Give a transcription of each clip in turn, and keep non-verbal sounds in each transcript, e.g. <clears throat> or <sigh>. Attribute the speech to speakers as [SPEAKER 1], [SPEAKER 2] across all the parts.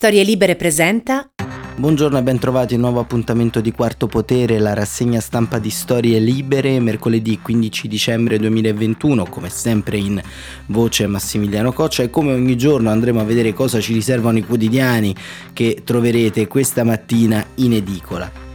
[SPEAKER 1] Storie Libere presenta
[SPEAKER 2] Buongiorno e bentrovati a un nuovo appuntamento di Quarto Potere, la rassegna stampa di Storie Libere, mercoledì 15 dicembre 2021, come sempre in voce Massimiliano Coccia e come ogni giorno andremo a vedere cosa ci riservano i quotidiani che troverete questa mattina in edicola.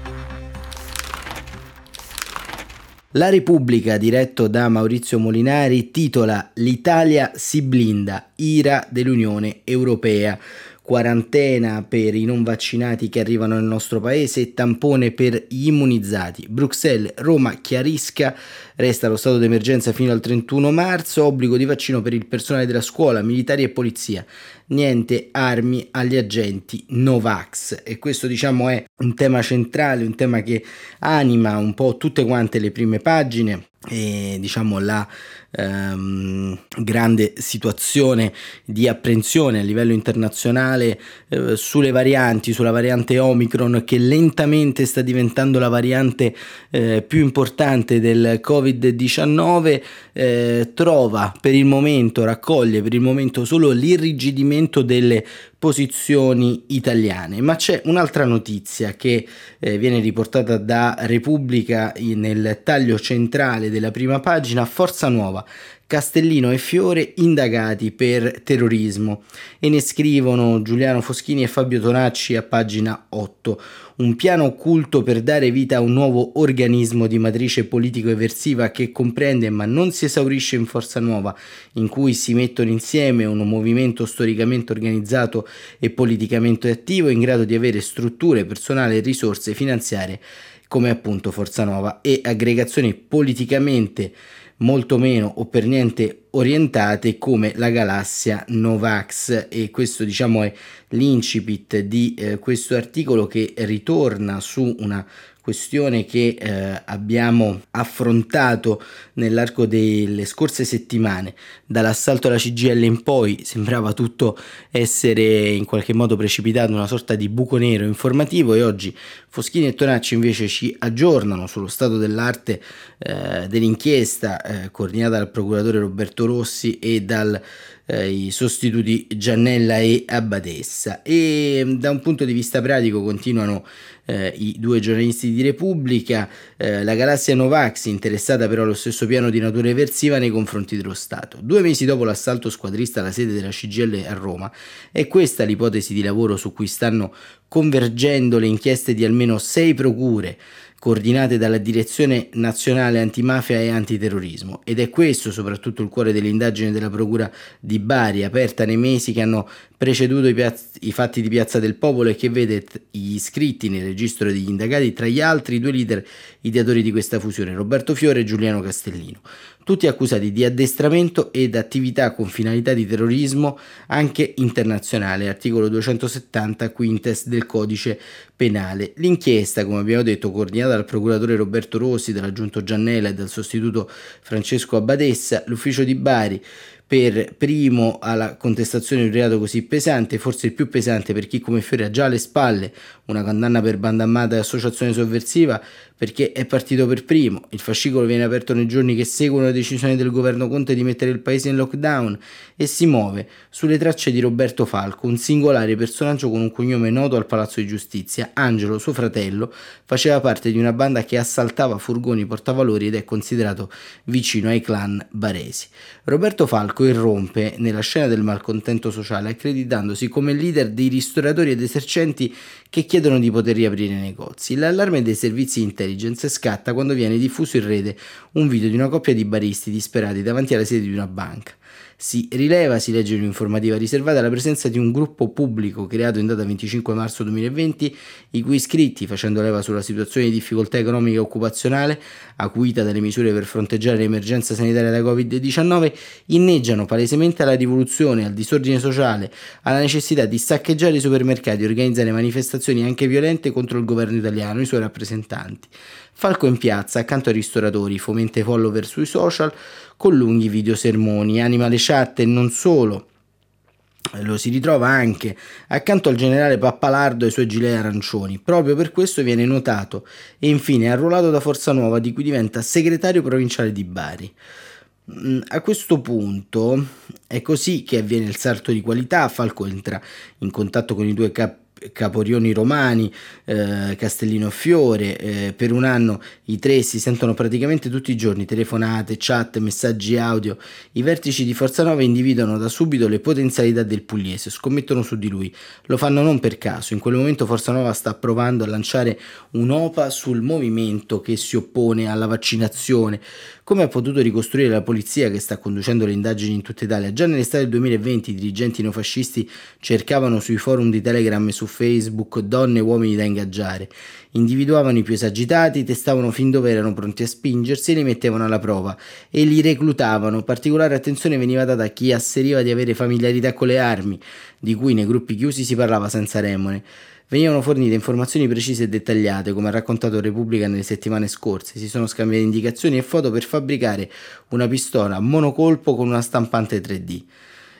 [SPEAKER 2] La Repubblica, diretto da Maurizio Molinari, titola L'Italia si blinda, ira dell'Unione Europea quarantena per i non vaccinati che arrivano nel nostro paese e tampone per gli immunizzati. Bruxelles, Roma chiarisca, resta lo stato d'emergenza fino al 31 marzo, obbligo di vaccino per il personale della scuola, militari e polizia. Niente armi agli agenti Novax e questo diciamo è un tema centrale, un tema che anima un po' tutte quante le prime pagine e diciamo la ehm, grande situazione di apprensione a livello internazionale eh, sulle varianti, sulla variante Omicron che lentamente sta diventando la variante eh, più importante del Covid-19, eh, trova per il momento, raccoglie per il momento solo l'irrigidimento delle posizioni italiane. Ma c'è un'altra notizia che eh, viene riportata da Repubblica nel taglio centrale della prima pagina, Forza Nuova. Castellino e Fiore indagati per terrorismo e ne scrivono Giuliano Foschini e Fabio Tonacci a pagina 8. Un piano occulto per dare vita a un nuovo organismo di matrice politico-eversiva che comprende ma non si esaurisce in Forza Nuova, in cui si mettono insieme un movimento storicamente organizzato e politicamente attivo in grado di avere strutture, personale e risorse finanziarie come appunto Forza Nuova e aggregazioni politicamente molto meno o per niente orientate come la galassia Novax. E questo diciamo è l'incipit di eh, questo articolo che ritorna su una questione che eh, abbiamo affrontato nell'arco delle scorse settimane, dall'assalto alla CGL in poi sembrava tutto essere in qualche modo precipitato una sorta di buco nero informativo e oggi Foschini e Tonacci invece ci aggiornano sullo stato dell'arte eh, dell'inchiesta eh, coordinata dal procuratore Roberto Rossi e dai eh, sostituti Giannella e Abbadessa e da un punto di vista pratico continuano eh, i due giornalisti di Repubblica, eh, la galassia Novax interessata però allo stesso piano di natura eversiva nei confronti dello Stato. Due mesi dopo l'assalto squadrista alla sede della CGL a Roma, è questa l'ipotesi di lavoro su cui stanno convergendo le inchieste di almeno sei procure coordinate dalla Direzione Nazionale Antimafia e Antiterrorismo. Ed è questo soprattutto il cuore dell'indagine della Procura di Bari aperta nei mesi che hanno preceduto i, piazz- i fatti di Piazza del Popolo e che vede t- iscritti nel registro degli indagati. Tra gli altri due leader ideatori di questa fusione, Roberto Fiore e Giuliano Castellino tutti accusati di addestramento ed attività con finalità di terrorismo anche internazionale, articolo 270 quintes del codice penale. L'inchiesta, come abbiamo detto, coordinata dal procuratore Roberto Rossi, dall'aggiunto Giannella e dal sostituto Francesco Abbadessa, l'ufficio di Bari per primo alla contestazione di un reato così pesante, forse il più pesante per chi come Fiore ha già alle spalle una condanna per banda armata e associazione sovversiva, perché è partito per primo. Il fascicolo viene aperto nei giorni che seguono la decisione del governo Conte di mettere il paese in lockdown e si muove sulle tracce di Roberto Falco, un singolare personaggio con un cognome noto al Palazzo di Giustizia. Angelo, suo fratello, faceva parte di una banda che assaltava furgoni portavalori ed è considerato vicino ai clan baresi. Roberto Falco irrompe nella scena del malcontento sociale accreditandosi come leader dei ristoratori ed esercenti che chiedono di poter riaprire i negozi. L'allarme dei servizi intelligence scatta quando viene diffuso in rete un video di una coppia di baristi disperati davanti alla sede di una banca. Si rileva, si legge un'informativa riservata alla presenza di un gruppo pubblico creato in data 25 marzo 2020, i cui iscritti, facendo leva sulla situazione di difficoltà economica e occupazionale, acuita dalle misure per fronteggiare l'emergenza sanitaria da Covid-19, inneggiano palesemente alla rivoluzione, al disordine sociale, alla necessità di saccheggiare i supermercati e organizzare manifestazioni anche violente contro il governo italiano e i suoi rappresentanti. Falco in piazza, accanto ai ristoratori, fomenta i follower sui social con lunghi video sermoni, anima le chat e non solo. Lo si ritrova anche accanto al generale Pappalardo e ai suoi gilet arancioni. Proprio per questo viene notato e infine arruolato da Forza Nuova, di cui diventa segretario provinciale di Bari. Mm, a questo punto è così che avviene il salto di qualità, Falco entra in contatto con i due capi Caporioni Romani, eh, Castellino Fiore, eh, per un anno i tre si sentono praticamente tutti i giorni, telefonate, chat, messaggi audio. I vertici di Forza Nova individuano da subito le potenzialità del pugliese, scommettono su di lui. Lo fanno non per caso, in quel momento Forza Nova sta provando a lanciare un'OPA sul movimento che si oppone alla vaccinazione. Come ha potuto ricostruire la polizia che sta conducendo le indagini in tutta Italia? Già nell'estate del 2020 i dirigenti neofascisti cercavano sui forum di Telegram e su Facebook donne e uomini da ingaggiare, individuavano i più esagitati, testavano fin dove erano pronti a spingersi e li mettevano alla prova e li reclutavano. Particolare attenzione veniva data a chi asseriva di avere familiarità con le armi, di cui nei gruppi chiusi si parlava senza remore. Venivano fornite informazioni precise e dettagliate, come ha raccontato Repubblica nelle settimane scorse. Si sono scambiate indicazioni e foto per fabbricare una pistola monocolpo con una stampante 3D.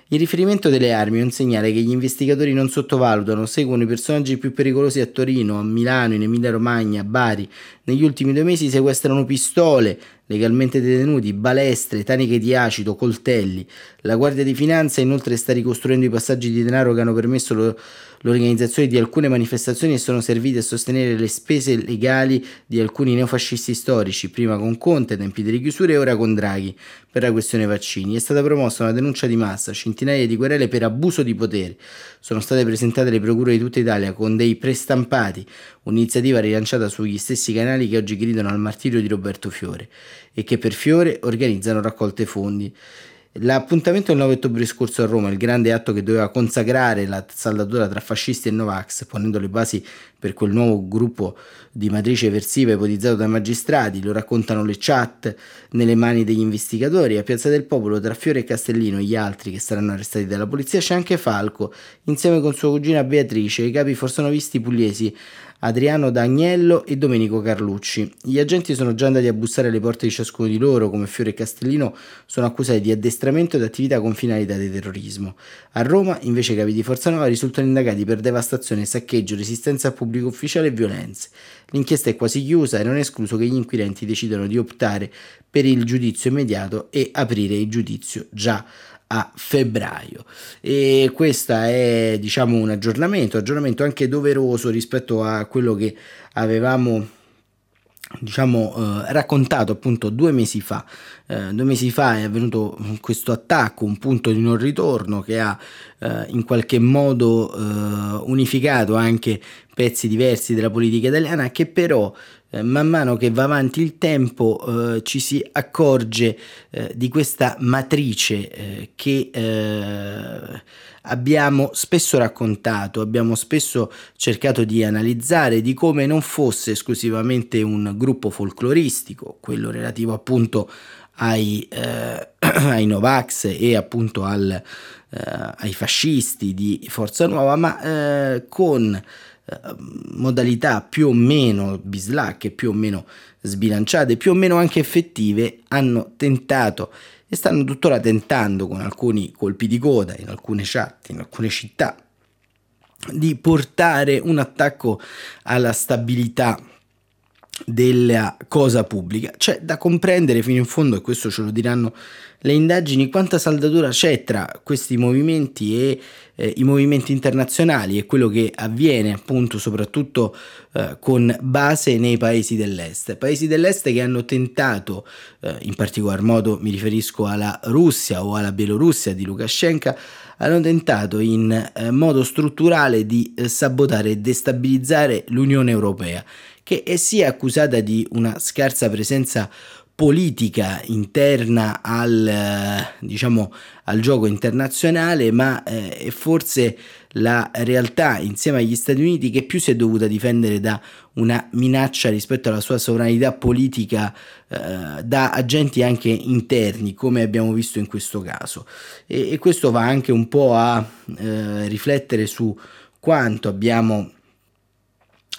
[SPEAKER 2] Il riferimento delle armi è un segnale che gli investigatori non sottovalutano, seguono i personaggi più pericolosi a Torino, a Milano, in Emilia Romagna, a Bari. Negli ultimi due mesi sequestrano pistole, legalmente detenuti, balestre, taniche di acido, coltelli. La Guardia di Finanza inoltre sta ricostruendo i passaggi di denaro che hanno permesso lo, l'organizzazione di alcune manifestazioni e sono servite a sostenere le spese legali di alcuni neofascisti storici, prima con Conte tempi delle chiusure e ora con Draghi per la questione vaccini. È stata promossa una denuncia di massa, centinaia di querele per abuso di potere. Sono state presentate le procure di tutta Italia con dei prestampati, un'iniziativa rilanciata sugli stessi canali che oggi gridano al martirio di Roberto Fiore e che per Fiore organizzano raccolte fondi. L'appuntamento del 9 ottobre scorso a Roma, il grande atto che doveva consacrare la saldatura tra fascisti e Novax, ponendo le basi per quel nuovo gruppo di matrice eversiva ipotizzato dai magistrati, lo raccontano le chat nelle mani degli investigatori. A Piazza del Popolo, tra Fiore e Castellino e gli altri che saranno arrestati dalla polizia, c'è anche Falco, insieme con sua cugina Beatrice. I capi forsonovisti pugliesi Adriano D'agnello e Domenico Carlucci. Gli agenti sono già andati a bussare alle porte di ciascuno di loro, come Fiore e Castellino sono accusati di addestramento ed attività con finalità di terrorismo. A Roma, invece, i capi di Forza Nuova risultano indagati per devastazione, saccheggio, resistenza a pubblico ufficiale e violenze. L'inchiesta è quasi chiusa e non è escluso che gli inquirenti decidano di optare per il giudizio immediato e aprire il giudizio già a febbraio. E questo è diciamo un aggiornamento aggiornamento anche doveroso rispetto a quello che avevamo diciamo eh, raccontato appunto due mesi fa. Eh, due mesi fa è avvenuto questo attacco un punto di non ritorno che ha eh, in qualche modo eh, unificato anche pezzi diversi della politica italiana che però man mano che va avanti il tempo eh, ci si accorge eh, di questa matrice eh, che eh, abbiamo spesso raccontato, abbiamo spesso cercato di analizzare di come non fosse esclusivamente un gruppo folcloristico, quello relativo appunto ai, eh, <clears throat> ai Novax e appunto al, ai fascisti di Forza Nuova, ma con Ehm, modalità più o meno bislacche, più o meno sbilanciate, più o meno anche effettive, hanno tentato e stanno tuttora tentando con alcuni colpi di coda in alcune chat, in alcune città, di portare un attacco alla stabilità della cosa pubblica. C'è da comprendere fino in fondo, e questo ce lo diranno le indagini, quanta saldatura c'è tra questi movimenti e eh, i movimenti internazionali e quello che avviene appunto soprattutto eh, con base nei paesi dell'est. Paesi dell'est che hanno tentato, eh, in particolar modo mi riferisco alla Russia o alla Bielorussia di Lukashenko, hanno tentato in eh, modo strutturale di eh, sabotare e destabilizzare l'Unione Europea che è sia accusata di una scarsa presenza politica interna al, eh, diciamo, al gioco internazionale, ma eh, è forse la realtà insieme agli Stati Uniti che più si è dovuta difendere da una minaccia rispetto alla sua sovranità politica eh, da agenti anche interni, come abbiamo visto in questo caso. E, e questo va anche un po' a eh, riflettere su quanto abbiamo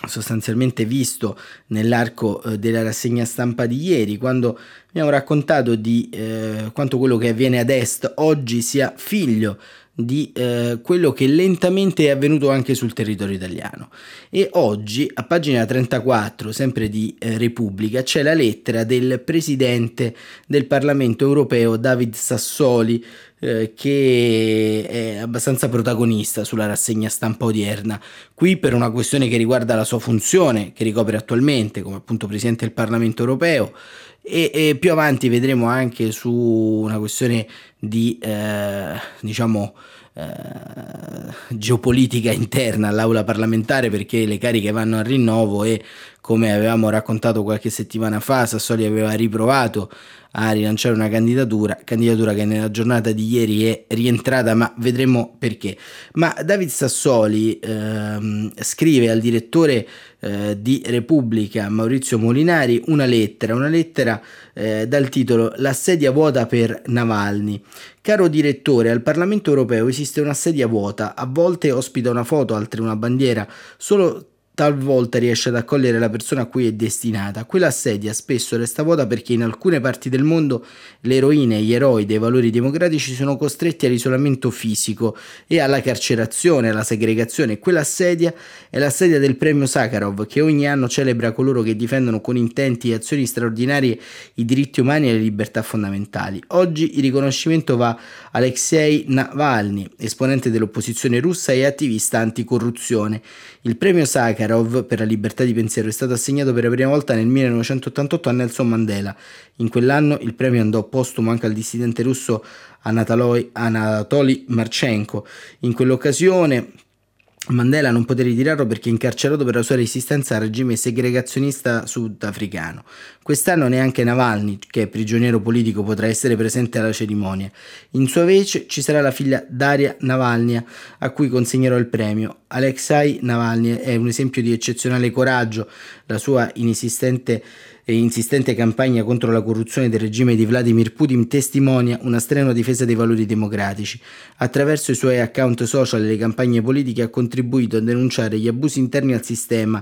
[SPEAKER 2] sostanzialmente visto nell'arco eh, della rassegna stampa di ieri, quando abbiamo raccontato di eh, quanto quello che avviene ad est oggi sia figlio di eh, quello che lentamente è avvenuto anche sul territorio italiano. E oggi, a pagina 34, sempre di eh, Repubblica, c'è la lettera del presidente del Parlamento europeo David Sassoli, eh, che è abbastanza protagonista sulla rassegna stampa odierna. Qui per una questione che riguarda la sua funzione, che ricopre attualmente come appunto presidente del Parlamento europeo, e, e, più avanti vedremo anche su una questione di eh, diciamo eh, geopolitica interna all'aula parlamentare perché le cariche vanno a rinnovo e come avevamo raccontato qualche settimana fa Sassoli aveva riprovato a rilanciare una candidatura, candidatura che nella giornata di ieri è rientrata, ma vedremo perché. Ma David Sassoli ehm, scrive al direttore eh, di Repubblica Maurizio Molinari una lettera, una lettera eh, dal titolo La sedia vuota per Navalny. Caro direttore, al Parlamento europeo esiste una sedia vuota, a volte ospita una foto, altre una bandiera, solo talvolta riesce ad accogliere la persona a cui è destinata. Quella sedia spesso resta vuota perché in alcune parti del mondo le eroine e gli eroi dei valori democratici sono costretti all'isolamento fisico e alla carcerazione, alla segregazione. Quella sedia è la sedia del premio Sakharov che ogni anno celebra coloro che difendono con intenti e azioni straordinarie i diritti umani e le libertà fondamentali. Oggi il riconoscimento va a Alexei Navalny, esponente dell'opposizione russa e attivista anticorruzione. Il premio Sakharov per la libertà di pensiero è stato assegnato per la prima volta nel 1988 a Nelson Mandela. In quell'anno il premio andò postumo anche al dissidente russo Anatoly Marchenko. In quell'occasione Mandela non poté ritirarlo perché incarcerato per la sua resistenza al regime segregazionista sudafricano. Quest'anno neanche Navalny, che è prigioniero politico, potrà essere presente alla cerimonia. In sua vece ci sarà la figlia Daria Navalny, a cui consegnerò il premio. Alexei Navalny è un esempio di eccezionale coraggio, la sua inesistente e insistente campagna contro la corruzione del regime di Vladimir Putin testimonia una strenua difesa dei valori democratici. Attraverso i suoi account social e le campagne politiche ha contribuito a denunciare gli abusi interni al sistema,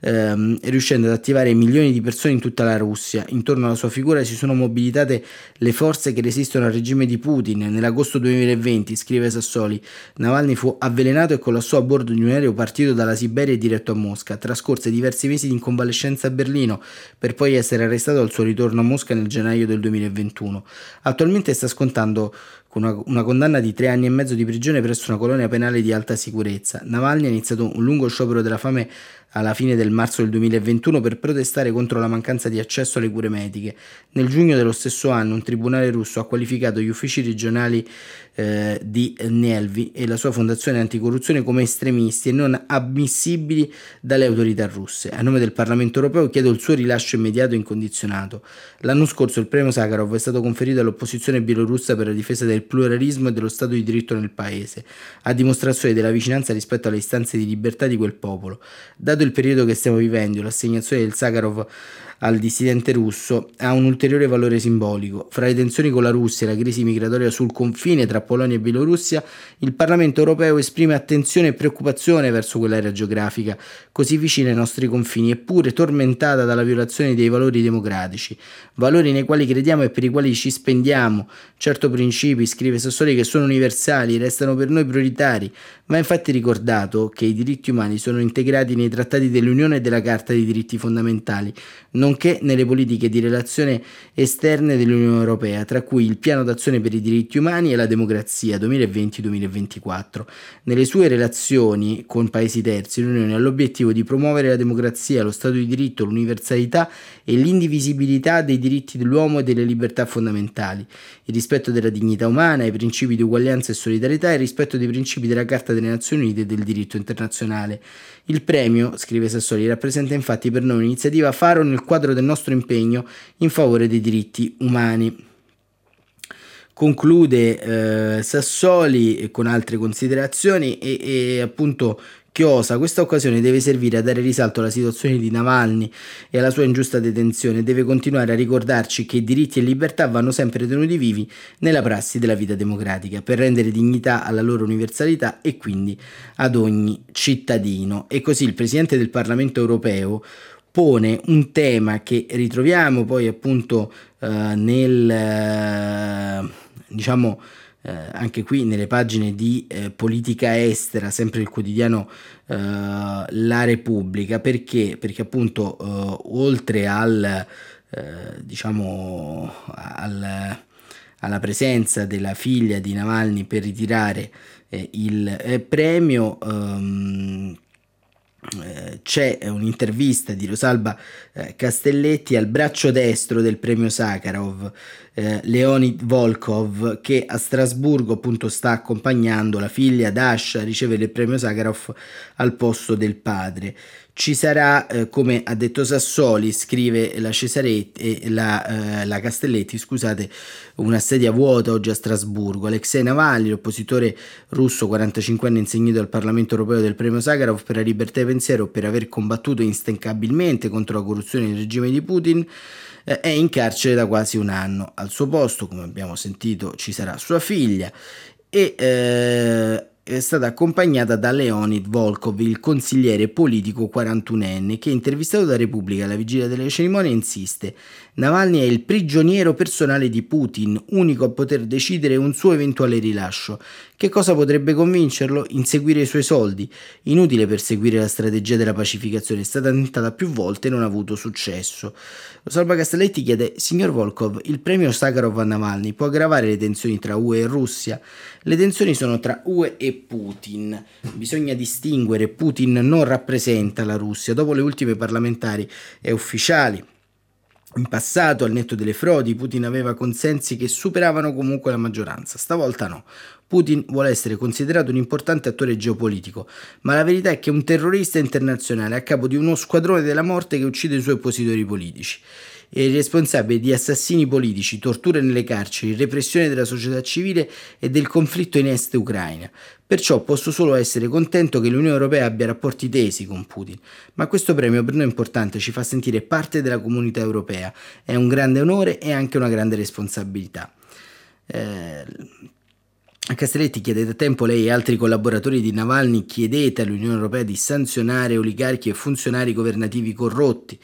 [SPEAKER 2] ehm, riuscendo ad attivare milioni di persone in tutta la Russia. Intorno alla sua figura si sono mobilitate le forze che resistono al regime di Putin. Nell'agosto 2020, scrive Sassoli, Navalny fu avvelenato e collassò a bordo di un aereo partito dalla Siberia e diretto a Mosca. Trascorse diversi mesi in convalescenza a Berlino per poi essere arrestato al suo ritorno a Mosca nel gennaio del 2021. Attualmente sta scontando una, una, condanna di tre anni e mezzo di prigione presso una colonia penale di alta sicurezza. Navalny ha iniziato un lungo sciopero della fame alla fine del marzo del 2021 per protestare contro la mancanza di accesso alle cure mediche. Nel giugno dello stesso anno un tribunale russo ha qualificato gli uffici regionali eh, di Nelvi e la sua fondazione anticorruzione come estremisti e non ammissibili dalle autorità russe. A nome del Parlamento europeo chiedo il suo rilascio immediato e incondizionato. L'anno scorso il premio Sakharov è stato conferito all'opposizione bielorussa per la difesa del pluralismo e dello Stato di diritto nel paese, a dimostrazione della vicinanza rispetto alle istanze di libertà di quel popolo. Dato il periodo che stiamo vivendo, l'assegnazione del Sakharov al dissidente russo ha un ulteriore valore simbolico. Fra le tensioni con la Russia e la crisi migratoria sul confine tra Polonia e Bielorussia, il Parlamento europeo esprime attenzione e preoccupazione verso quell'area geografica, così vicina ai nostri confini, eppure tormentata dalla violazione dei valori democratici, valori nei quali crediamo e per i quali ci spendiamo. Certo principi, scrive Sassoli, che sono universali, restano per noi prioritari, Va infatti ricordato che i diritti umani sono integrati nei trattati dell'Unione e della Carta dei diritti fondamentali, nonché nelle politiche di relazione esterne dell'Unione Europea, tra cui il Piano d'azione per i diritti umani e la democrazia 2020-2024. Nelle sue relazioni con paesi terzi, l'Unione ha l'obiettivo di promuovere la democrazia, lo Stato di diritto, l'universalità e l'indivisibilità dei diritti dell'uomo e delle libertà fondamentali, il rispetto della dignità umana, i principi di uguaglianza e solidarietà e il rispetto dei principi della Carta delle Nazioni Unite e del diritto internazionale. Il premio, scrive Sassoli, rappresenta infatti per noi un'iniziativa faro nel quadro del nostro impegno in favore dei diritti umani. Conclude eh, Sassoli con altre considerazioni e, e appunto Chiosa, questa occasione deve servire a dare risalto alla situazione di Navalny e alla sua ingiusta detenzione deve continuare a ricordarci che diritti e libertà vanno sempre tenuti vivi nella prassi della vita democratica per rendere dignità alla loro universalità e quindi ad ogni cittadino. E così il Presidente del Parlamento europeo pone un tema che ritroviamo poi appunto eh, nel eh, diciamo eh, anche qui nelle pagine di eh, politica estera, sempre il quotidiano eh, La Repubblica, perché? Perché appunto eh, oltre al diciamo al, alla presenza della figlia di Navalny per ritirare il premio ehm, eh, c'è un'intervista di Rosalba eh, Castelletti al braccio destro del premio Sakharov, eh, Leonid Volkov, che a Strasburgo appunto sta accompagnando la figlia Dasha a ricevere il premio Sakharov al posto del padre. Ci sarà, eh, come ha detto Sassoli, scrive la Cesaretti, eh, la, eh, la Castelletti, scusate, una sedia vuota oggi a Strasburgo. Alexei Navalny, l'oppositore russo 45 anni insegnato al Parlamento europeo del premio Sakharov per la libertà di pensiero per aver combattuto instancabilmente contro la corruzione del regime di Putin, eh, è in carcere da quasi un anno. Al suo posto, come abbiamo sentito, ci sarà sua figlia e eh, è stata accompagnata da Leonid Volkov, il consigliere politico 41enne, che intervistato da Repubblica. Alla vigilia delle cerimonie insiste Navalny è il prigioniero personale di Putin, unico a poter decidere un suo eventuale rilascio. Che cosa potrebbe convincerlo? Inseguire i suoi soldi. Inutile perseguire la strategia della pacificazione, è stata tentata più volte e non ha avuto successo. Rosalba Castelletti chiede, signor Volkov, il premio Sakharov a Navalny può aggravare le tensioni tra UE e Russia? Le tensioni sono tra UE e Putin. Bisogna distinguere, Putin non rappresenta la Russia. Dopo le ultime parlamentari e ufficiali in passato, al netto delle frodi, Putin aveva consensi che superavano comunque la maggioranza. Stavolta no. Putin vuole essere considerato un importante attore geopolitico, ma la verità è che è un terrorista internazionale a capo di uno squadrone della morte che uccide i suoi oppositori politici e responsabile di assassini politici, torture nelle carceri, repressione della società civile e del conflitto in est Ucraina. Perciò posso solo essere contento che l'Unione Europea abbia rapporti tesi con Putin, ma questo premio per noi è importante, ci fa sentire parte della comunità europea, è un grande onore e anche una grande responsabilità. Eh, Castelletti chiede da tempo lei e altri collaboratori di Navalny chiedete all'Unione Europea di sanzionare oligarchi e funzionari governativi corrotti.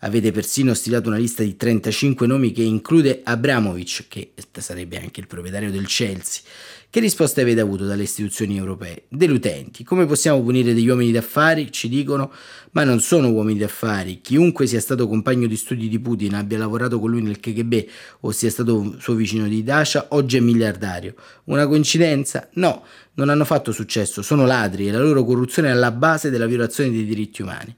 [SPEAKER 2] Avete persino stilato una lista di 35 nomi che include Abramovic, che sarebbe anche il proprietario del Chelsea. Che risposte avete avuto dalle istituzioni europee? Delutenti. Come possiamo punire degli uomini d'affari? Ci dicono, ma non sono uomini d'affari. Chiunque sia stato compagno di studi di Putin, abbia lavorato con lui nel KGB o sia stato suo vicino di Dasha, oggi è miliardario. Una coincidenza? No, non hanno fatto successo, sono ladri e la loro corruzione è alla base della violazione dei diritti umani.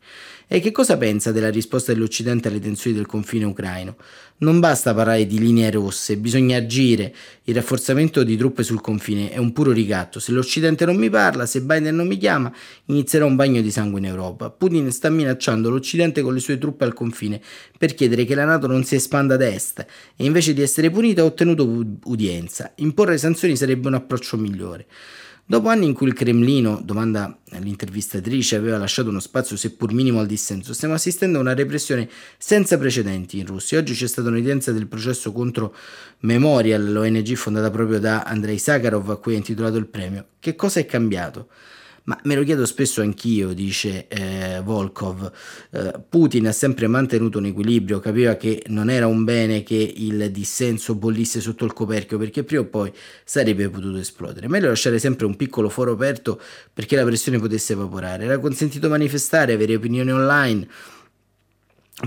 [SPEAKER 2] E che cosa pensa della risposta dell'Occidente alle tensioni del confine ucraino? Non basta parlare di linee rosse, bisogna agire. Il rafforzamento di truppe sul confine è un puro ricatto. Se l'Occidente non mi parla, se Biden non mi chiama, inizierà un bagno di sangue in Europa. Putin sta minacciando l'Occidente con le sue truppe al confine per chiedere che la Nato non si espanda ad est e invece di essere punito ha ottenuto udienza. Imporre sanzioni sarebbe un approccio migliore. Dopo anni in cui il Cremlino, domanda l'intervistatrice, aveva lasciato uno spazio seppur minimo al dissenso, stiamo assistendo a una repressione senza precedenti in Russia. Oggi c'è stata un'udienza del processo contro Memorial, l'ONG fondata proprio da Andrei Sakharov, a cui è intitolato il premio. Che cosa è cambiato? Ma me lo chiedo spesso anch'io, dice eh, Volkov. Eh, Putin ha sempre mantenuto un equilibrio, capiva che non era un bene che il dissenso bollisse sotto il coperchio perché prima o poi sarebbe potuto esplodere. Meglio lasciare sempre un piccolo foro aperto perché la pressione potesse evaporare. Era consentito manifestare, avere opinioni online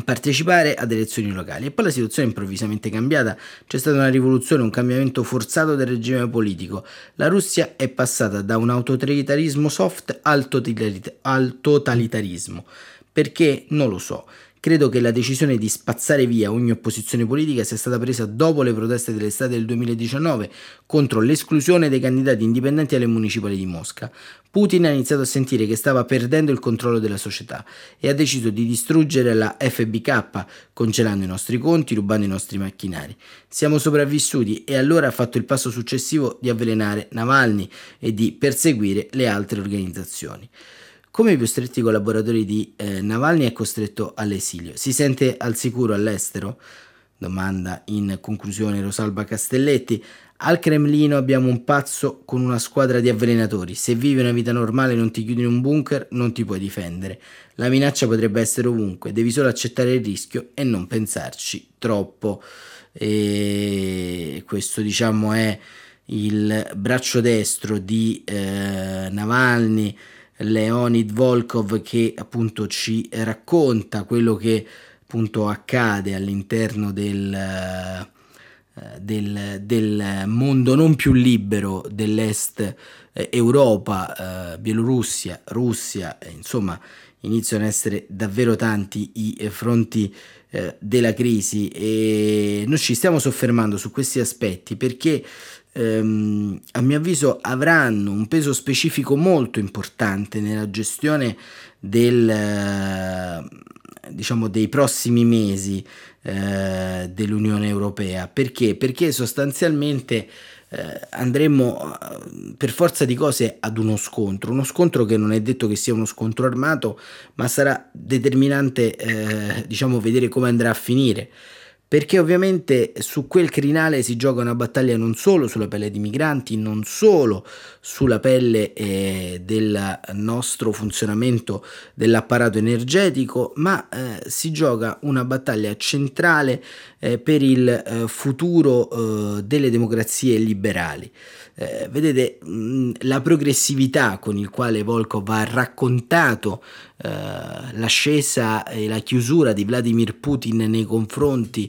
[SPEAKER 2] partecipare ad elezioni locali e poi la situazione è improvvisamente cambiata, c'è stata una rivoluzione, un cambiamento forzato del regime politico. La Russia è passata da un autoritarismo soft al, totalitarismo. Perché? Non lo so. Credo che la decisione di spazzare via ogni opposizione politica sia stata presa dopo le proteste dell'estate del 2019 contro l'esclusione dei candidati indipendenti alle municipali di Mosca. Putin ha iniziato a sentire che stava perdendo il controllo della società e ha deciso di distruggere la FBK, congelando i nostri conti, rubando i nostri macchinari. Siamo sopravvissuti e allora ha fatto il passo successivo di avvelenare Navalny e di perseguire le altre organizzazioni. Come i più stretti collaboratori di eh, Navalny è costretto all'esilio. Si sente al sicuro all'estero? Domanda in conclusione Rosalba Castelletti. Al Cremlino abbiamo un pazzo con una squadra di avvelenatori. Se vivi una vita normale e non ti chiudi in un bunker, non ti puoi difendere. La minaccia potrebbe essere ovunque, devi solo accettare il rischio e non pensarci troppo. E questo diciamo è il braccio destro di eh, Navalny, Leonid Volkov che appunto ci racconta quello che appunto accade all'interno del, eh, del, del mondo non più libero dell'est eh, Europa, eh, Bielorussia, Russia, insomma iniziano ad essere davvero tanti i fronti della crisi e noi ci stiamo soffermando su questi aspetti perché ehm, a mio avviso avranno un peso specifico molto importante nella gestione del, eh, diciamo, dei prossimi mesi eh, dell'Unione Europea. Perché? Perché sostanzialmente eh, andremo eh, per forza di cose ad uno scontro, uno scontro che non è detto che sia uno scontro armato, ma sarà determinante eh, diciamo vedere come andrà a finire perché ovviamente su quel crinale si gioca una battaglia non solo sulla pelle di migranti, non solo sulla pelle eh, del nostro funzionamento dell'apparato energetico, ma eh, si gioca una battaglia centrale eh, per il eh, futuro eh, delle democrazie liberali. Eh, vedete mh, mm, la progressività con il quale Volkov ha raccontato eh, l'ascesa e la chiusura di Vladimir Putin nei confronti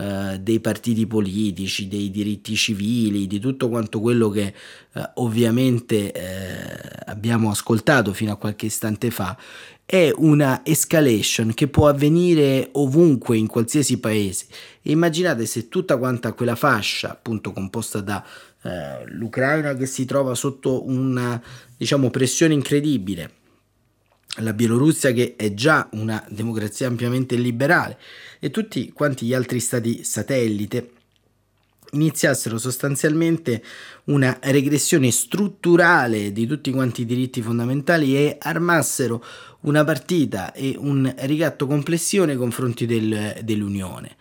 [SPEAKER 2] eh, dei partiti politici, dei diritti civili, di tutto quanto quello che eh, ovviamente eh, abbiamo ascoltato fino a qualche istante fa è una escalation che può avvenire ovunque in qualsiasi paese. E immaginate se tutta quanta quella fascia, appunto composta da eh, l'Ucraina che si trova sotto una diciamo, pressione incredibile, la Bielorussia che è già una democrazia ampiamente liberale e tutti quanti gli altri stati satellite iniziassero sostanzialmente una regressione strutturale di tutti quanti i diritti fondamentali e armassero una partita e un ricatto complessivo nei confronti del, dell'Unione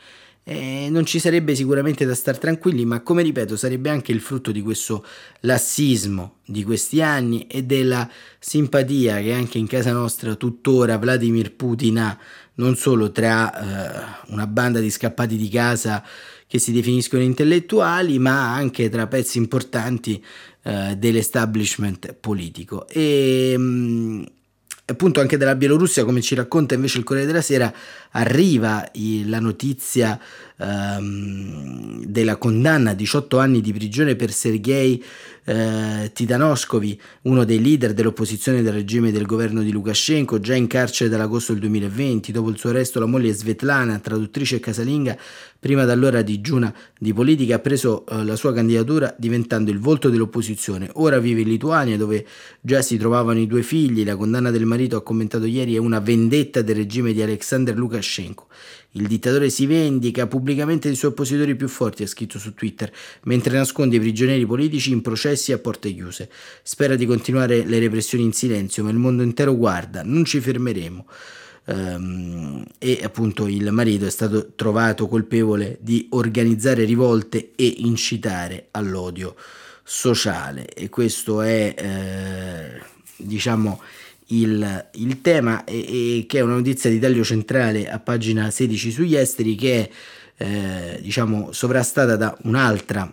[SPEAKER 2] eh, non ci sarebbe sicuramente da stare tranquilli, ma come ripeto sarebbe anche il frutto di questo lassismo di questi anni e della simpatia che anche in casa nostra tuttora Vladimir Putin ha, non solo tra eh, una banda di scappati di casa che si definiscono intellettuali, ma anche tra pezzi importanti eh, dell'establishment politico. E, mh, mm, appunto anche della Bielorussia, come ci racconta invece il Corriere della Sera, arriva la notizia ehm, della condanna a 18 anni di prigione per Sergei eh, Titanoscovi, uno dei leader dell'opposizione del regime del governo di Lukashenko, già in carcere dall'agosto del 2020. Dopo il suo arresto la moglie Svetlana, traduttrice casalinga, prima da allora digiuna di politica, ha preso eh, la sua candidatura diventando il volto dell'opposizione. Ora vive in Lituania dove già si trovavano i due figli. La condanna del marito, ha commentato ieri, è una vendetta del regime di Alexander Lukashenko. Il dittatore si vendica pubblicamente dei suoi oppositori più forti, ha scritto su Twitter, mentre nasconde i prigionieri politici in processi a porte chiuse. Spera di continuare le repressioni in silenzio, ma il mondo intero guarda, non ci fermeremo. Um, e appunto il marito è stato trovato colpevole di organizzare rivolte e incitare all'odio sociale e questo è eh, diciamo il, il tema e, e, che è una notizia di taglio centrale a pagina 16 sugli esteri che è eh, diciamo sovrastata da un'altra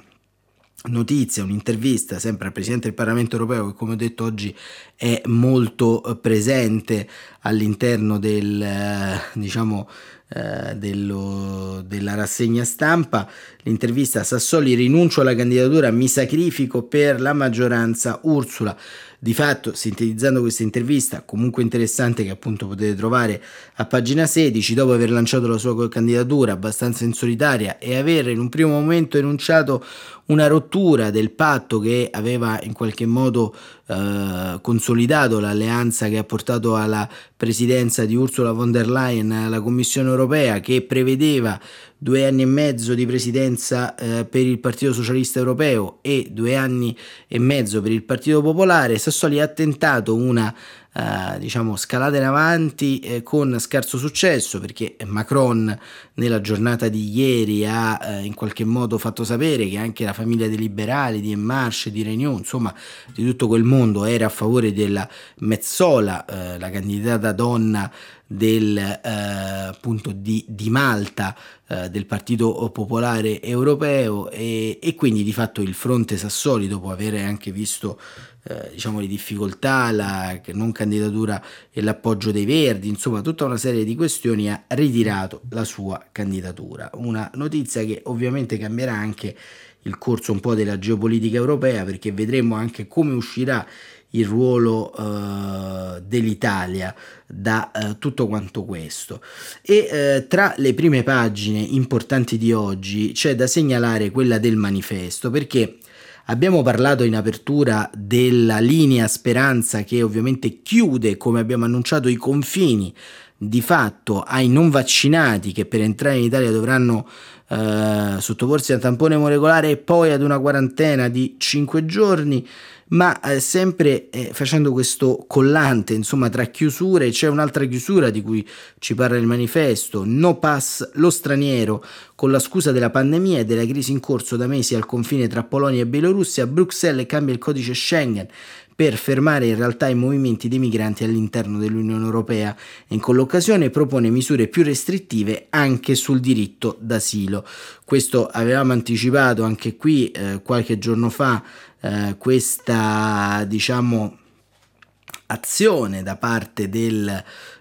[SPEAKER 2] notizia, un'intervista sempre al Presidente del Parlamento europeo che come ho detto oggi è molto eh, presente all'interno del, eh, diciamo, eh, dello, della rassegna stampa, l'intervista Sassoli rinuncio alla candidatura, mi sacrifico per la maggioranza Ursula. Di fatto, sintetizzando questa intervista, comunque interessante che appunto potete trovare a pagina 16, dopo aver lanciato la sua candidatura abbastanza in solitaria e aver in un primo momento enunciato una rottura del patto che aveva in qualche modo eh, consolidato l'alleanza che ha portato alla presidenza di Ursula von der Leyen alla Commissione europea che prevedeva due anni e mezzo di presidenza eh, per il Partito Socialista Europeo e due anni e mezzo per il Partito Popolare, Sassoli ha tentato una eh, diciamo scalata in avanti eh, con scarso successo perché Macron nella giornata di ieri ha eh, in qualche modo fatto sapere che anche la famiglia dei liberali, di En Marche, di Renew, insomma di tutto quel mondo era a favore della Mezzola, eh, la candidata donna del, eh, appunto di, di Malta eh, del Partito Popolare Europeo e, e, quindi di fatto il fronte Sassoli dopo aver anche visto eh, diciamo le difficoltà, la non candidatura e l'appoggio dei Verdi, insomma tutta una serie di questioni ha ritirato la sua candidatura. Una notizia che ovviamente cambierà anche il corso un po' della geopolitica europea perché vedremo anche come uscirà il ruolo uh, dell'Italia da uh, tutto quanto questo. E uh, tra le prime pagine importanti di oggi c'è da segnalare quella del manifesto perché Abbiamo parlato in apertura della linea Speranza che ovviamente chiude, come abbiamo annunciato, i confini. Di fatto ai non vaccinati che per entrare in Italia dovranno eh, sottoporsi a tampone molecolare e poi ad una quarantena di 5 giorni ma eh, sempre eh, facendo questo collante, insomma, tra chiusure, c'è un'altra chiusura di cui ci parla il manifesto, no pass lo straniero, con la scusa della pandemia e della crisi in corso da mesi al confine tra Polonia e Bielorussia, Bruxelles cambia il codice Schengen per fermare in realtà i movimenti dei migranti all'interno dell'Unione Europea e in quell'occasione propone misure più restrittive anche sul diritto d'asilo. Questo avevamo anticipato anche qui eh, qualche giorno fa eh, questa diciamo azione da parte del,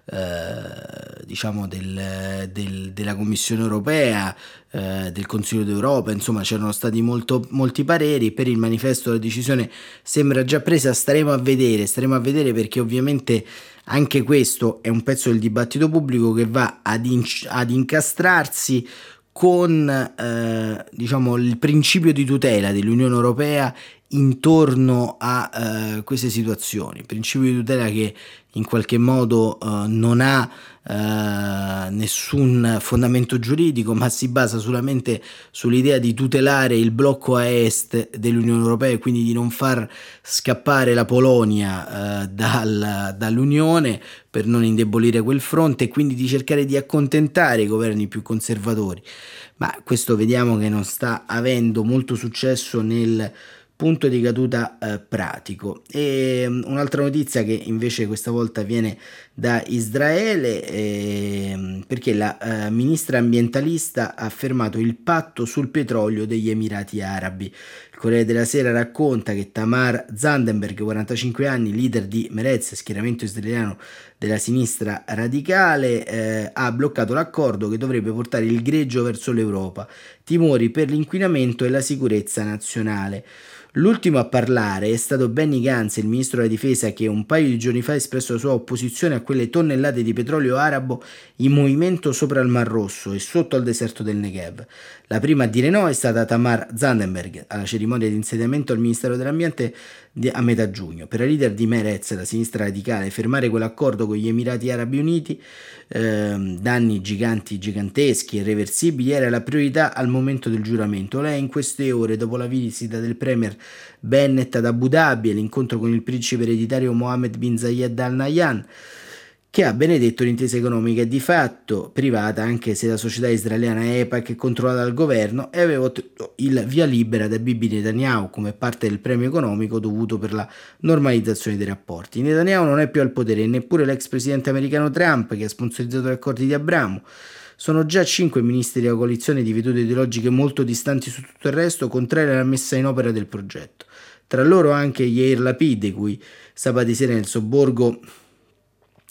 [SPEAKER 2] eh, diciamo del, del, della Commissione europea, eh, del Consiglio d'Europa, insomma c'erano stati molto, molti pareri, per il manifesto la decisione sembra già presa, staremo a vedere, staremo a vedere perché ovviamente anche questo è un pezzo del dibattito pubblico che va ad, inc- ad incastrarsi con eh, diciamo, il principio di tutela dell'Unione Europea intorno a uh, queste situazioni, principio di tutela che in qualche modo uh, non ha uh, nessun fondamento giuridico, ma si basa solamente sull'idea di tutelare il blocco a est dell'Unione Europea e quindi di non far scappare la Polonia dal, dall'Unione per non indebolire quel fronte e quindi di cercare di accontentare i governi più conservatori. Ma questo vediamo che non sta avendo molto successo nel punto di caduta eh, pratico. E um, un'altra notizia che invece questa volta viene da Israele eh, perché la eh, ministra ambientalista ha fermato il patto sul petrolio degli Emirati Arabi. Il Corriere della Sera racconta che Tamar Zandenberg, 45 anni, leader di Merez, schieramento israeliano della sinistra radicale, eh, ha bloccato l'accordo che dovrebbe portare il greggio verso l'Europa. Timori per l'inquinamento e la sicurezza nazionale. L'ultimo a parlare è stato Benny Gantz, il ministro della difesa, che un paio di giorni fa ha espresso la sua opposizione a quelle tonnellate di petrolio arabo in movimento sopra il Mar Rosso e sotto al deserto del Negev. La prima a dire no è stata Tamar Zandenberg alla cerimonia di insediamento al Ministero dell'Ambiente a metà giugno. Per la leader di Merez, la sinistra radicale, fermare quell'accordo con gli Emirati Arabi Uniti, eh, danni giganti, giganteschi irreversibili, era la priorità al momento del giuramento. Lei in queste ore, dopo la visita del premier Bennett ad Abu Dhabi e l'incontro con il principe ereditario Mohammed bin Zayed al Nahyan, che ha benedetto l'intesa economica di fatto privata anche se la società israeliana EPAC è controllata dal governo e aveva ottenuto il via libera da Bibi Netanyahu come parte del premio economico dovuto per la normalizzazione dei rapporti. Netanyahu non è più al potere e neppure l'ex presidente americano Trump che ha sponsorizzato gli accordi di Abramo. Sono già cinque ministri della coalizione di vedute ideologiche molto distanti su tutto il resto, contrari alla messa in opera del progetto. Tra loro anche Yair Lapid, di cui sabato sera nel sobborgo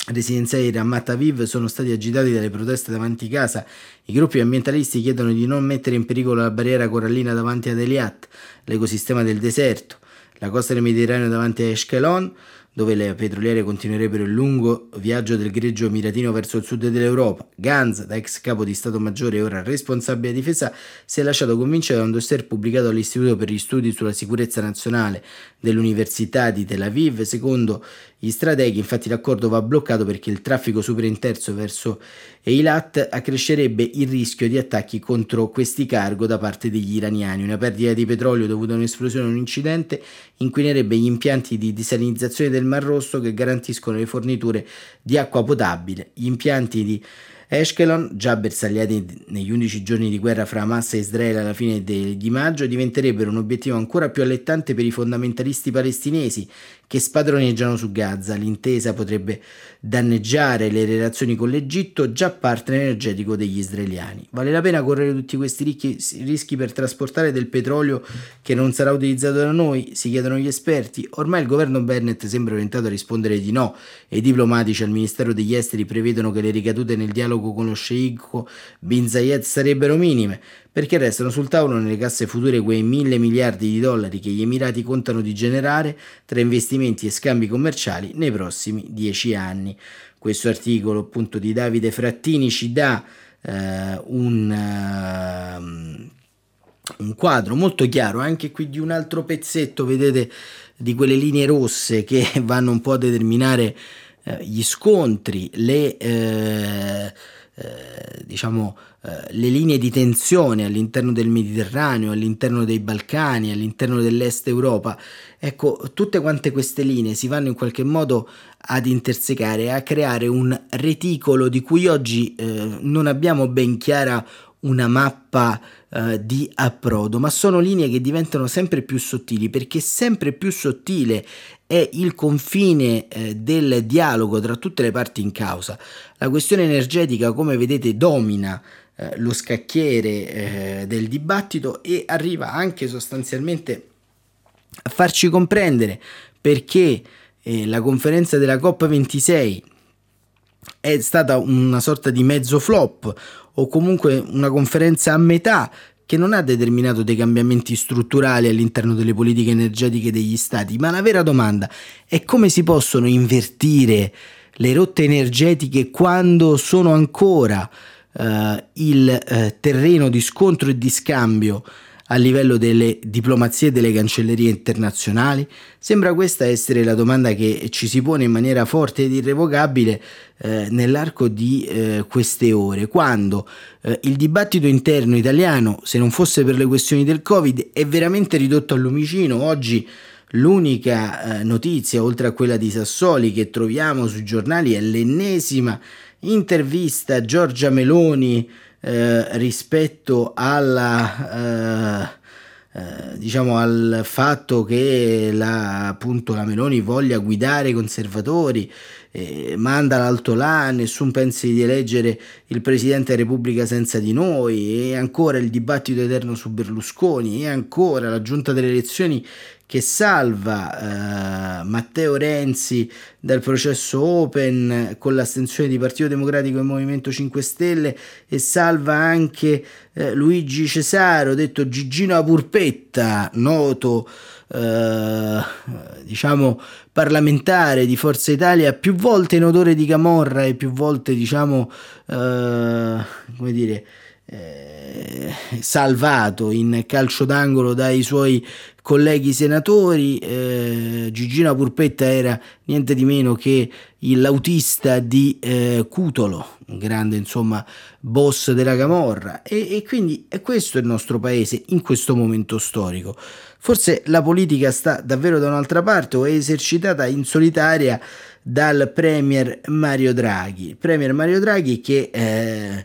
[SPEAKER 2] residenziali di Ramat Aviv sono stati agitati dalle proteste davanti casa. I gruppi ambientalisti chiedono di non mettere in pericolo la barriera corallina davanti ad Eliat, l'ecosistema del deserto, la costa del Mediterraneo davanti a Eshkelon, dove le petroliere continuerebbero il lungo viaggio del greggio miratino verso il sud dell'Europa. Ganz, da ex capo di Stato Maggiore e ora responsabile della difesa, si è lasciato convincere da un dossier pubblicato dall'Istituto per gli Studi sulla Sicurezza Nazionale dell'Università di Tel Aviv. Secondo gli strateghi, infatti, l'accordo va bloccato perché il traffico superinterso verso Eilat accrescerebbe il rischio di attacchi contro questi cargo da parte degli iraniani. Una perdita di petrolio dovuta a un'esplosione o un incidente inquinerebbe gli impianti di desalinizzazione del del Mar Rosso che garantiscono le forniture di acqua potabile. Gli impianti di Eshkelon, già bersagliati negli 11 giorni di guerra fra Hamas e Israele alla fine de- di maggio, diventerebbero un obiettivo ancora più allettante per i fondamentalisti palestinesi che spadroneggiano su Gaza. L'intesa potrebbe danneggiare le relazioni con l'Egitto, già partner energetico degli israeliani. Vale la pena correre tutti questi rischi per trasportare del petrolio che non sarà utilizzato da noi? Si chiedono gli esperti. Ormai il governo Bennett sembra orientato a rispondere di no e i diplomatici al Ministero degli Esteri prevedono che le ricadute nel dialogo con lo sceicco Bin Zayed sarebbero minime perché restano sul tavolo nelle casse future quei mille miliardi di dollari che gli Emirati contano di generare tra investimenti e scambi commerciali nei prossimi dieci anni. Questo articolo appunto di Davide Frattini ci dà eh, un, uh, un quadro molto chiaro anche qui di un altro pezzetto, vedete, di quelle linee rosse che <laughs> vanno un po' a determinare eh, gli scontri, le... Eh, eh, diciamo, eh, le linee di tensione all'interno del Mediterraneo, all'interno dei Balcani, all'interno dell'Est Europa. Ecco, tutte quante queste linee si vanno in qualche modo ad intersecare, a creare un reticolo di cui oggi eh, non abbiamo ben chiara una mappa eh, di approdo, ma sono linee che diventano sempre più sottili perché sempre più sottile è il confine eh, del dialogo tra tutte le parti in causa. La questione energetica, come vedete, domina eh, lo scacchiere eh, del dibattito e arriva anche sostanzialmente a farci comprendere perché eh, la conferenza della COP26 è stata una sorta di mezzo flop o comunque una conferenza a metà che non ha determinato dei cambiamenti strutturali all'interno delle politiche energetiche degli stati, ma la vera domanda è come si possono invertire le rotte energetiche quando sono ancora eh, il eh, terreno di scontro e di scambio a livello delle diplomazie e delle cancellerie internazionali? Sembra questa essere la domanda che ci si pone in maniera forte ed irrevocabile eh, nell'arco di eh, queste ore, quando eh, il dibattito interno italiano, se non fosse per le questioni del Covid, è veramente ridotto al lumicino. Oggi l'unica eh, notizia, oltre a quella di Sassoli, che troviamo sui giornali è l'ennesima intervista Giorgia Meloni eh, rispetto alla eh, eh, diciamo al fatto che la, appunto la Meloni voglia guidare i conservatori eh, manda l'alto là, nessun pensi di eleggere il Presidente della Repubblica senza di noi e ancora il dibattito eterno su Berlusconi e ancora la giunta delle elezioni che salva eh, Matteo Renzi dal processo Open con l'astensione di Partito Democratico e Movimento 5 Stelle e salva anche eh, Luigi Cesaro, detto Gigino Purpetta, noto eh, diciamo parlamentare di Forza Italia, più volte in odore di camorra e più volte diciamo eh, come dire eh, salvato in calcio d'angolo dai suoi colleghi senatori. Eh, Gigina Purpetta era niente di meno che l'autista di eh, Cutolo, un grande insomma boss della Camorra. E, e quindi è questo il nostro paese in questo momento storico. Forse la politica sta davvero da un'altra parte o è esercitata in solitaria dal premier Mario Draghi. Premier Mario Draghi che eh,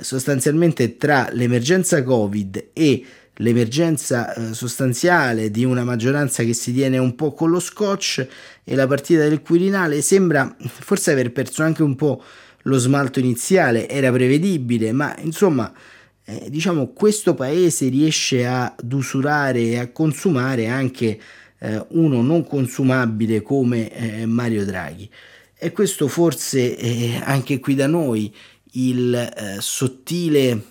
[SPEAKER 2] sostanzialmente tra l'emergenza Covid e l'emergenza eh, sostanziale di una maggioranza che si tiene un po' con lo scotch e la partita del Quirinale sembra forse aver perso anche un po' lo smalto iniziale, era prevedibile, ma insomma eh, diciamo questo paese riesce ad usurare e a consumare anche eh, uno non consumabile come eh, Mario Draghi. E questo forse eh, anche qui da noi il eh, sottile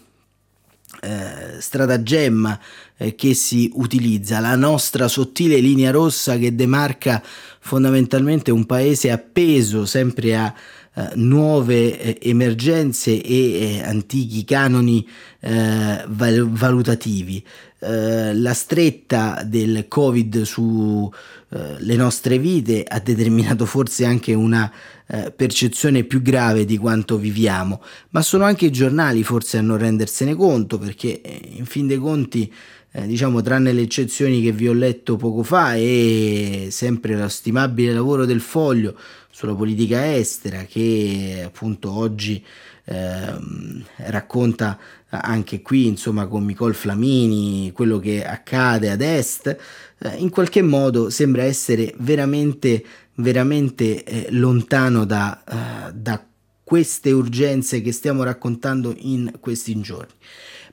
[SPEAKER 2] eh, stratagemma eh, che si utilizza, la nostra sottile linea rossa che demarca fondamentalmente un paese appeso sempre a eh, nuove eh, emergenze e eh, antichi canoni eh, val- valutativi. Eh, la stretta del Covid sulle eh, nostre vite ha determinato forse anche una percezione più grave di quanto viviamo, ma sono anche i giornali forse a non rendersene conto perché in fin dei conti eh, diciamo tranne le eccezioni che vi ho letto poco fa e sempre lo stimabile lavoro del foglio sulla politica estera che appunto oggi eh, racconta anche qui insomma con Nicole Flamini quello che accade ad est eh, in qualche modo sembra essere veramente veramente eh, lontano da, eh, da queste urgenze che stiamo raccontando in questi giorni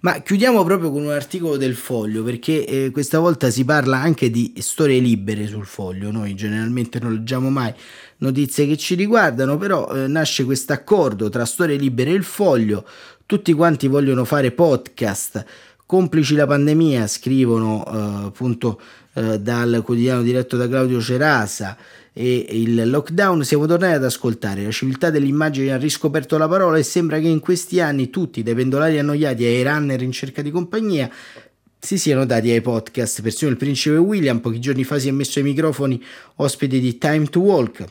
[SPEAKER 2] ma chiudiamo proprio con un articolo del foglio perché eh, questa volta si parla anche di storie libere sul foglio. Noi generalmente non leggiamo mai notizie che ci riguardano, però eh, nasce questo accordo tra storie libere e il foglio. Tutti quanti vogliono fare podcast. Complici la pandemia, scrivono eh, appunto eh, dal quotidiano diretto da Claudio Cerasa e il lockdown siamo tornati ad ascoltare. La civiltà dell'immagine ha riscoperto la parola e sembra che in questi anni tutti, dai pendolari annoiati ai runner in cerca di compagnia, si siano dati ai podcast. Persino il principe William pochi giorni fa si è messo ai microfoni ospite di Time to Walk.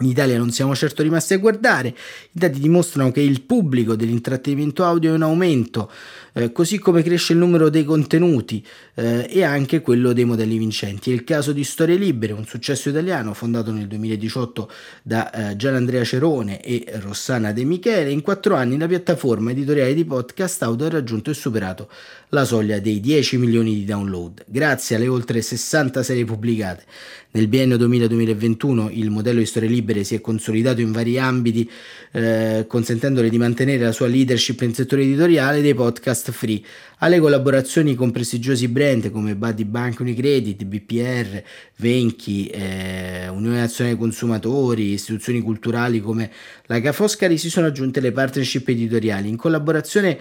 [SPEAKER 2] In Italia non siamo certo rimasti a guardare, i dati dimostrano che il pubblico dell'intrattenimento audio è in aumento, eh, così come cresce il numero dei contenuti eh, e anche quello dei modelli vincenti. È il caso di Storie Libere, un successo italiano fondato nel 2018 da eh, Gianandrea Cerone e Rossana De Michele. In quattro anni la piattaforma editoriale di podcast audio ha raggiunto e superato la soglia dei 10 milioni di download, grazie alle oltre 60 serie pubblicate. Nel biennio 2000-2021 il modello di Storie Libere si è consolidato in vari ambiti, eh, consentendole di mantenere la sua leadership nel settore editoriale dei podcast free, alle collaborazioni con prestigiosi brand come Buddy Bank Unicredit, BPR, Venchi, eh, Unione Nazionale Consumatori, istituzioni culturali come la Ca' Foscari si sono aggiunte le partnership editoriali. In collaborazione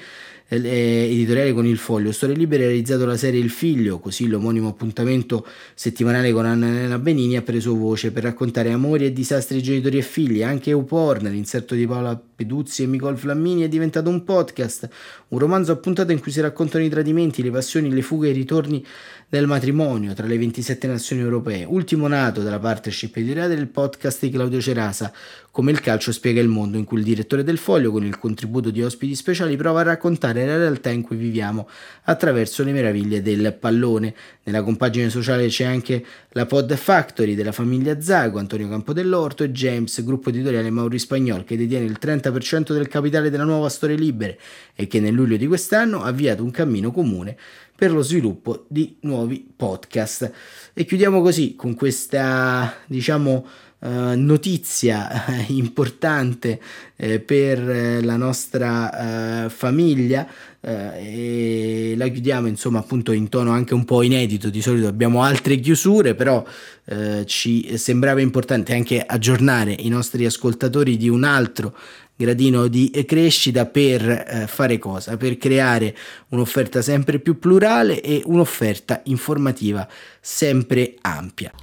[SPEAKER 2] editoriale con il Foglio. Storie Libere ha realizzato la serie Il Figlio, così l'omonimo appuntamento settimanale con Anna Elena Benini ha preso voce per raccontare amori e disastri genitori e figli. Anche YouPorn, l'inserto di Paola Peduzzi e Nicole Flammini è diventato un podcast, un romanzo a puntata in cui si raccontano i tradimenti, le passioni, le fughe e i ritorni del matrimonio tra le 27 nazioni europee, ultimo nato dalla partnership editoriale del podcast di Claudio Cerasa, come il calcio spiega il mondo, in cui il direttore del foglio, con il contributo di ospiti speciali, prova a raccontare la realtà in cui viviamo attraverso le meraviglie del pallone. Nella compagine sociale c'è anche la Pod Factory della famiglia Zago, Antonio Campodell'Orto e James, gruppo editoriale Mauri Spagnol, che detiene il 30% del capitale della nuova Storie Libere e che nel luglio di quest'anno ha avviato un cammino comune per lo sviluppo di nuovi podcast. E chiudiamo così con questa, diciamo, Uh, notizia eh, <laughs> importante eh, per eh, la nostra uh, famiglia e la chiudiamo insomma appunto in tono anche un po' inedito di solito abbiamo altre chiusure però ci sembrava importante anche aggiornare i nostri ascoltatori di un altro gradino di crescita per eh, fare cosa? Per creare un'offerta sempre più plurale e un'offerta informativa sempre ampia.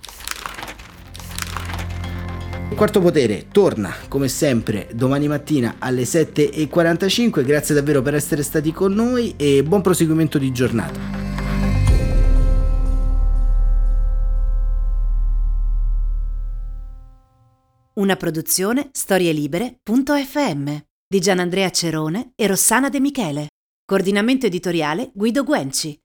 [SPEAKER 2] Quarto potere torna come sempre domani mattina alle 7.45. Grazie davvero per essere stati con noi e buon proseguimento di giornata.
[SPEAKER 1] Una produzione storielibere.fm di Gianandrea Cerone e Rossana De Michele. Coordinamento editoriale Guido Guenci.